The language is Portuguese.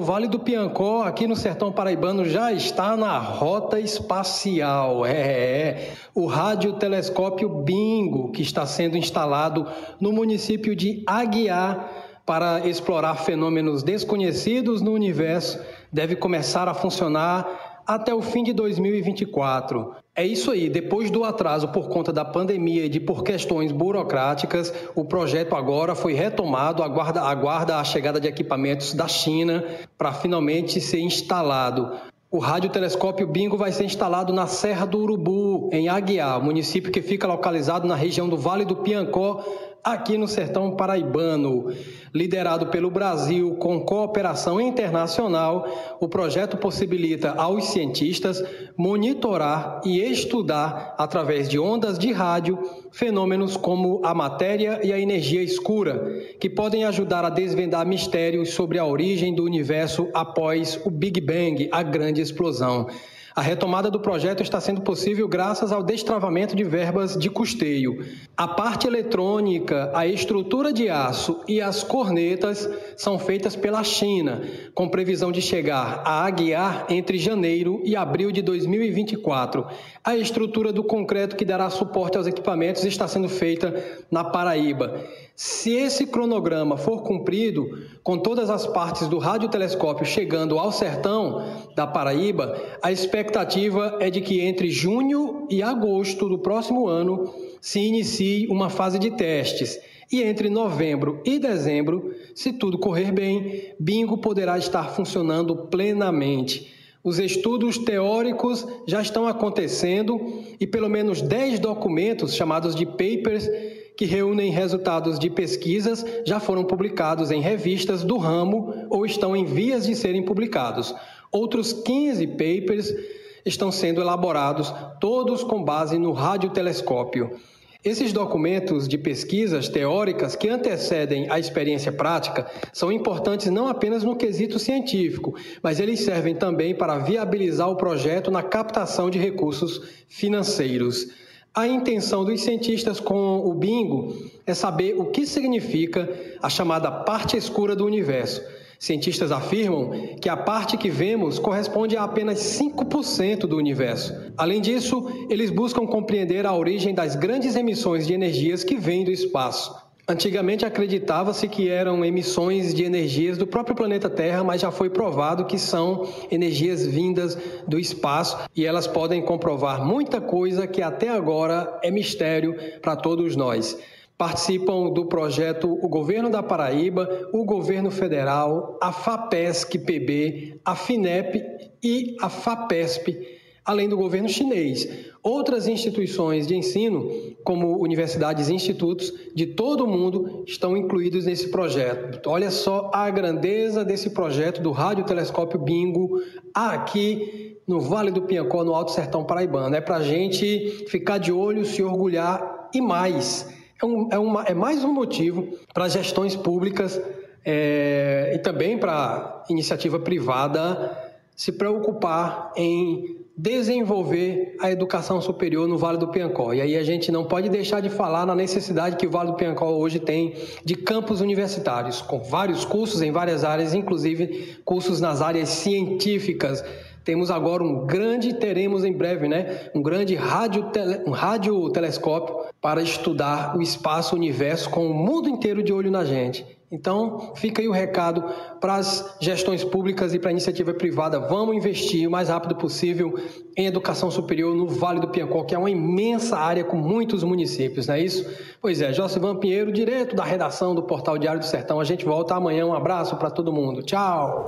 O Vale do Piancó, aqui no sertão paraibano, já está na rota espacial. É, é, o radiotelescópio Bingo, que está sendo instalado no município de Aguiar para explorar fenômenos desconhecidos no universo, deve começar a funcionar até o fim de 2024. É isso aí, depois do atraso por conta da pandemia e de por questões burocráticas, o projeto agora foi retomado, aguarda, aguarda a chegada de equipamentos da China para finalmente ser instalado. O radiotelescópio Bingo vai ser instalado na Serra do Urubu, em Aguiar, município que fica localizado na região do Vale do Piancó, aqui no sertão paraibano. Liderado pelo Brasil com cooperação internacional, o projeto possibilita aos cientistas monitorar e estudar, através de ondas de rádio, fenômenos como a matéria e a energia escura, que podem ajudar a desvendar mistérios sobre a origem do universo após o Big Bang, a grande explosão. A retomada do projeto está sendo possível graças ao destravamento de verbas de custeio. A parte eletrônica, a estrutura de aço e as cornetas são feitas pela China, com previsão de chegar a Aguiar entre janeiro e abril de 2024. A estrutura do concreto que dará suporte aos equipamentos está sendo feita na Paraíba. Se esse cronograma for cumprido, com todas as partes do radiotelescópio chegando ao sertão da Paraíba, a expectativa é de que entre junho e agosto do próximo ano se inicie uma fase de testes. E entre novembro e dezembro, se tudo correr bem, Bingo poderá estar funcionando plenamente. Os estudos teóricos já estão acontecendo e pelo menos 10 documentos, chamados de papers, que reúnem resultados de pesquisas já foram publicados em revistas do ramo ou estão em vias de serem publicados. Outros 15 papers estão sendo elaborados, todos com base no radiotelescópio. Esses documentos de pesquisas teóricas que antecedem a experiência prática são importantes não apenas no quesito científico, mas eles servem também para viabilizar o projeto na captação de recursos financeiros. A intenção dos cientistas com o bingo é saber o que significa a chamada parte escura do universo. Cientistas afirmam que a parte que vemos corresponde a apenas 5% do universo. Além disso, eles buscam compreender a origem das grandes emissões de energias que vêm do espaço. Antigamente acreditava-se que eram emissões de energias do próprio planeta Terra, mas já foi provado que são energias vindas do espaço e elas podem comprovar muita coisa que até agora é mistério para todos nós. Participam do projeto o governo da Paraíba, o governo federal, a FAPESC PB, a FINEP e a FAPESP além do governo chinês. Outras instituições de ensino, como universidades e institutos de todo o mundo, estão incluídos nesse projeto. Olha só a grandeza desse projeto do radiotelescópio Bingo aqui no Vale do Piancó, no Alto Sertão Paraibano. É para a gente ficar de olho, se orgulhar e mais. É, um, é, uma, é mais um motivo para gestões públicas é, e também para iniciativa privada se preocupar em desenvolver a educação superior no Vale do Piancó. E aí a gente não pode deixar de falar na necessidade que o Vale do Piancó hoje tem de campos universitários, com vários cursos em várias áreas, inclusive cursos nas áreas científicas. Temos agora um grande, teremos em breve, né, um grande um radiotelescópio para estudar o espaço, o universo, com o mundo inteiro de olho na gente. Então, fica aí o recado para as gestões públicas e para a iniciativa privada. Vamos investir o mais rápido possível em educação superior no Vale do Piancó, que é uma imensa área com muitos municípios, não é isso? Pois é, Josivan Pinheiro, direto da redação do Portal Diário do Sertão. A gente volta amanhã. Um abraço para todo mundo. Tchau!